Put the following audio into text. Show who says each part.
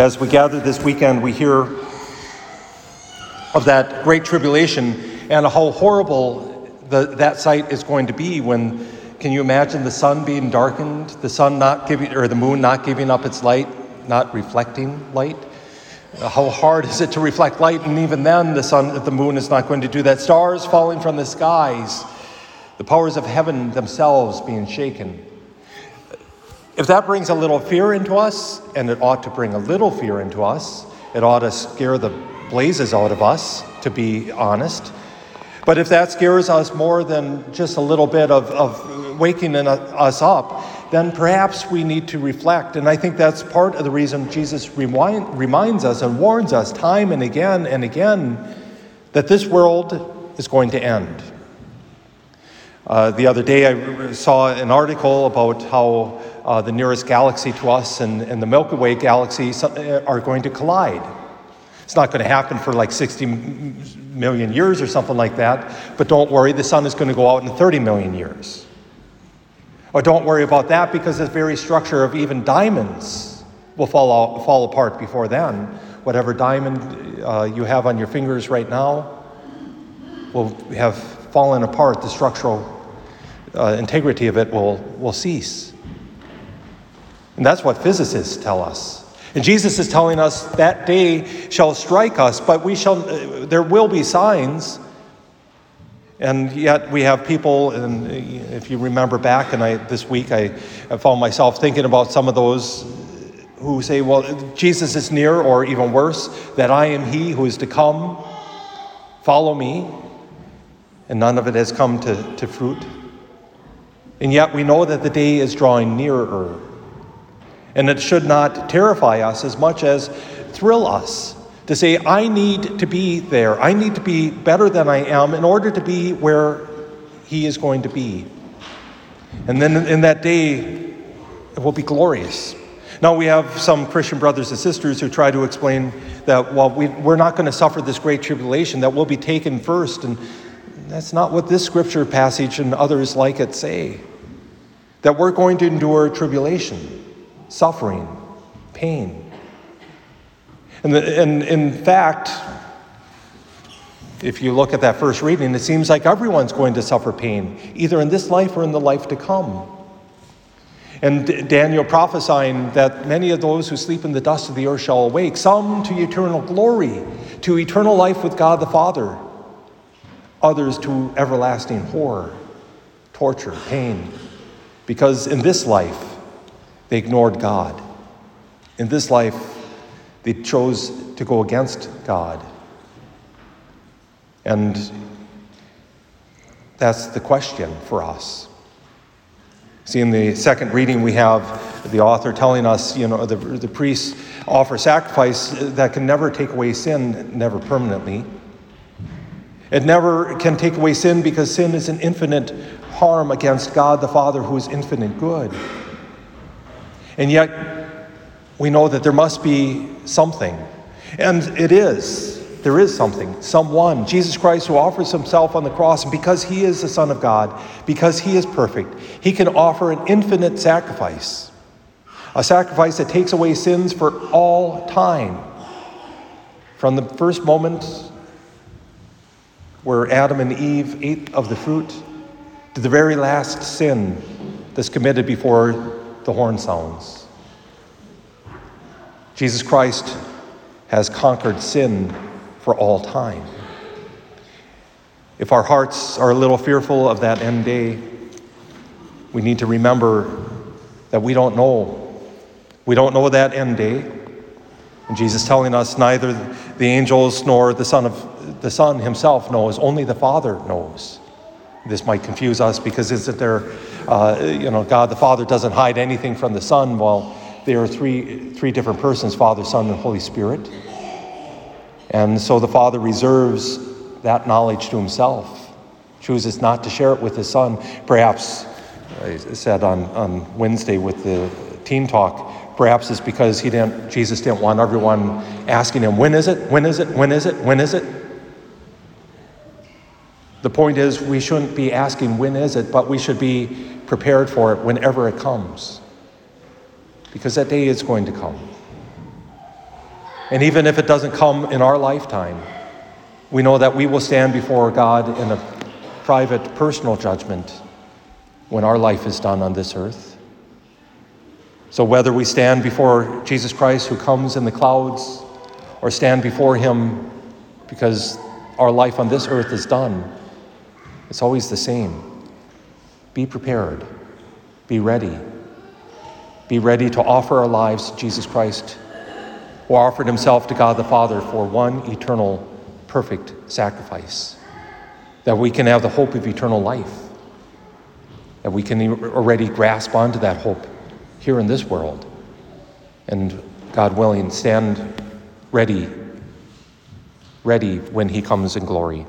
Speaker 1: As we gather this weekend, we hear of that great tribulation and how horrible the, that sight is going to be when, can you imagine the sun being darkened, the sun not giving, or the moon not giving up its light, not reflecting light? How hard is it to reflect light? And even then, the sun, the moon is not going to do that. Stars falling from the skies, the powers of heaven themselves being shaken. If that brings a little fear into us, and it ought to bring a little fear into us, it ought to scare the blazes out of us, to be honest. But if that scares us more than just a little bit of, of waking us up, then perhaps we need to reflect. And I think that's part of the reason Jesus remind, reminds us and warns us time and again and again that this world is going to end. Uh, the other day, I saw an article about how uh, the nearest galaxy to us and, and the Milky Way galaxy uh, are going to collide. It's not going to happen for like 60 million years or something like that, but don't worry, the sun is going to go out in 30 million years. Or don't worry about that because the very structure of even diamonds will fall, out, fall apart before then. Whatever diamond uh, you have on your fingers right now will have fallen apart. The structural uh, integrity of it will, will cease. And that's what physicists tell us. And Jesus is telling us that day shall strike us, but we shall, uh, there will be signs. And yet we have people, and if you remember back, and I, this week I, I found myself thinking about some of those who say, well, Jesus is near, or even worse, that I am he who is to come. Follow me. And none of it has come to, to fruit. And yet we know that the day is drawing nearer. And it should not terrify us as much as thrill us to say, I need to be there. I need to be better than I am in order to be where He is going to be. And then in that day, it will be glorious. Now, we have some Christian brothers and sisters who try to explain that, well, we, we're not going to suffer this great tribulation, that we'll be taken first. And that's not what this scripture passage and others like it say that we're going to endure tribulation, suffering, pain. And, the, and in fact, if you look at that first reading, it seems like everyone's going to suffer pain, either in this life or in the life to come. And Daniel prophesying that many of those who sleep in the dust of the earth shall awake, some to eternal glory, to eternal life with God the Father, others to everlasting horror, torture, pain, because in this life, they ignored God. In this life, they chose to go against God. And that's the question for us. See, in the second reading, we have the author telling us, you know, the, the priests offer sacrifice that can never take away sin, never permanently. It never can take away sin because sin is an infinite harm against God the Father, who is infinite good. And yet, we know that there must be something. And it is. There is something, someone, Jesus Christ, who offers himself on the cross. Because he is the Son of God, because he is perfect, he can offer an infinite sacrifice. A sacrifice that takes away sins for all time. From the first moment where Adam and Eve ate of the fruit to the very last sin that's committed before the horn sounds. Jesus Christ has conquered sin for all time. If our hearts are a little fearful of that end day, we need to remember that we don't know. We don't know that end day. And Jesus telling us neither the angels nor the Son of the Son himself knows, only the Father knows. This might confuse us because isn't there, uh, you know, God the Father doesn't hide anything from the Son. Well, there are three, three different persons Father, Son, and Holy Spirit. And so the Father reserves that knowledge to himself, chooses not to share it with his Son. Perhaps, I said on, on Wednesday with the team talk, perhaps it's because he didn't, Jesus didn't want everyone asking him, when is it? When is it? When is it? When is it? The point is, we shouldn't be asking when is it, but we should be prepared for it whenever it comes. Because that day is going to come. And even if it doesn't come in our lifetime, we know that we will stand before God in a private, personal judgment when our life is done on this earth. So, whether we stand before Jesus Christ who comes in the clouds or stand before him because our life on this earth is done, it's always the same. Be prepared, be ready. Be ready to offer our lives to Jesus Christ, who offered himself to God the Father for one eternal, perfect sacrifice, that we can have the hope of eternal life, that we can already grasp onto that hope here in this world, and God willing, stand ready, ready when he comes in glory.